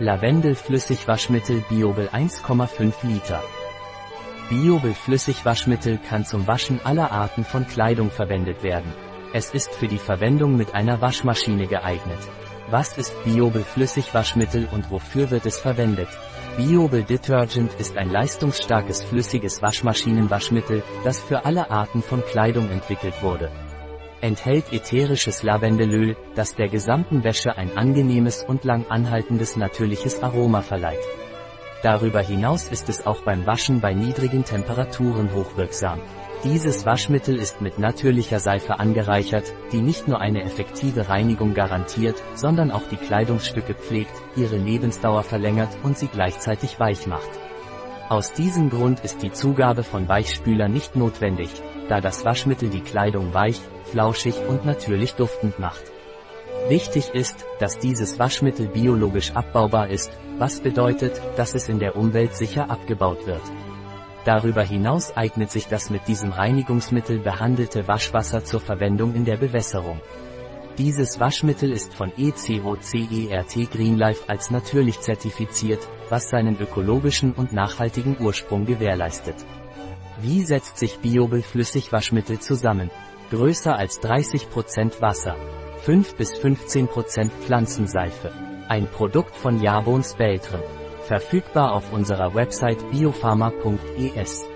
Lavendel Flüssigwaschmittel Biobel 1,5 Liter. Biobel Flüssigwaschmittel kann zum Waschen aller Arten von Kleidung verwendet werden. Es ist für die Verwendung mit einer Waschmaschine geeignet. Was ist Biobel Flüssigwaschmittel und wofür wird es verwendet? Biobel Detergent ist ein leistungsstarkes flüssiges Waschmaschinenwaschmittel, das für alle Arten von Kleidung entwickelt wurde enthält ätherisches Lavendelöl, das der gesamten Wäsche ein angenehmes und lang anhaltendes natürliches Aroma verleiht. Darüber hinaus ist es auch beim Waschen bei niedrigen Temperaturen hochwirksam. Dieses Waschmittel ist mit natürlicher Seife angereichert, die nicht nur eine effektive Reinigung garantiert, sondern auch die Kleidungsstücke pflegt, ihre Lebensdauer verlängert und sie gleichzeitig weich macht. Aus diesem Grund ist die Zugabe von Weichspüler nicht notwendig, da das Waschmittel die Kleidung weich, flauschig und natürlich duftend macht. Wichtig ist, dass dieses Waschmittel biologisch abbaubar ist, was bedeutet, dass es in der Umwelt sicher abgebaut wird. Darüber hinaus eignet sich das mit diesem Reinigungsmittel behandelte Waschwasser zur Verwendung in der Bewässerung. Dieses Waschmittel ist von ECOCERT Greenlife als natürlich zertifiziert, was seinen ökologischen und nachhaltigen Ursprung gewährleistet. Wie setzt sich Biobel Flüssigwaschmittel zusammen? Größer als 30% Wasser. 5 bis 15% Pflanzenseife. Ein Produkt von Jabons Beltren. Verfügbar auf unserer Website biopharma.es.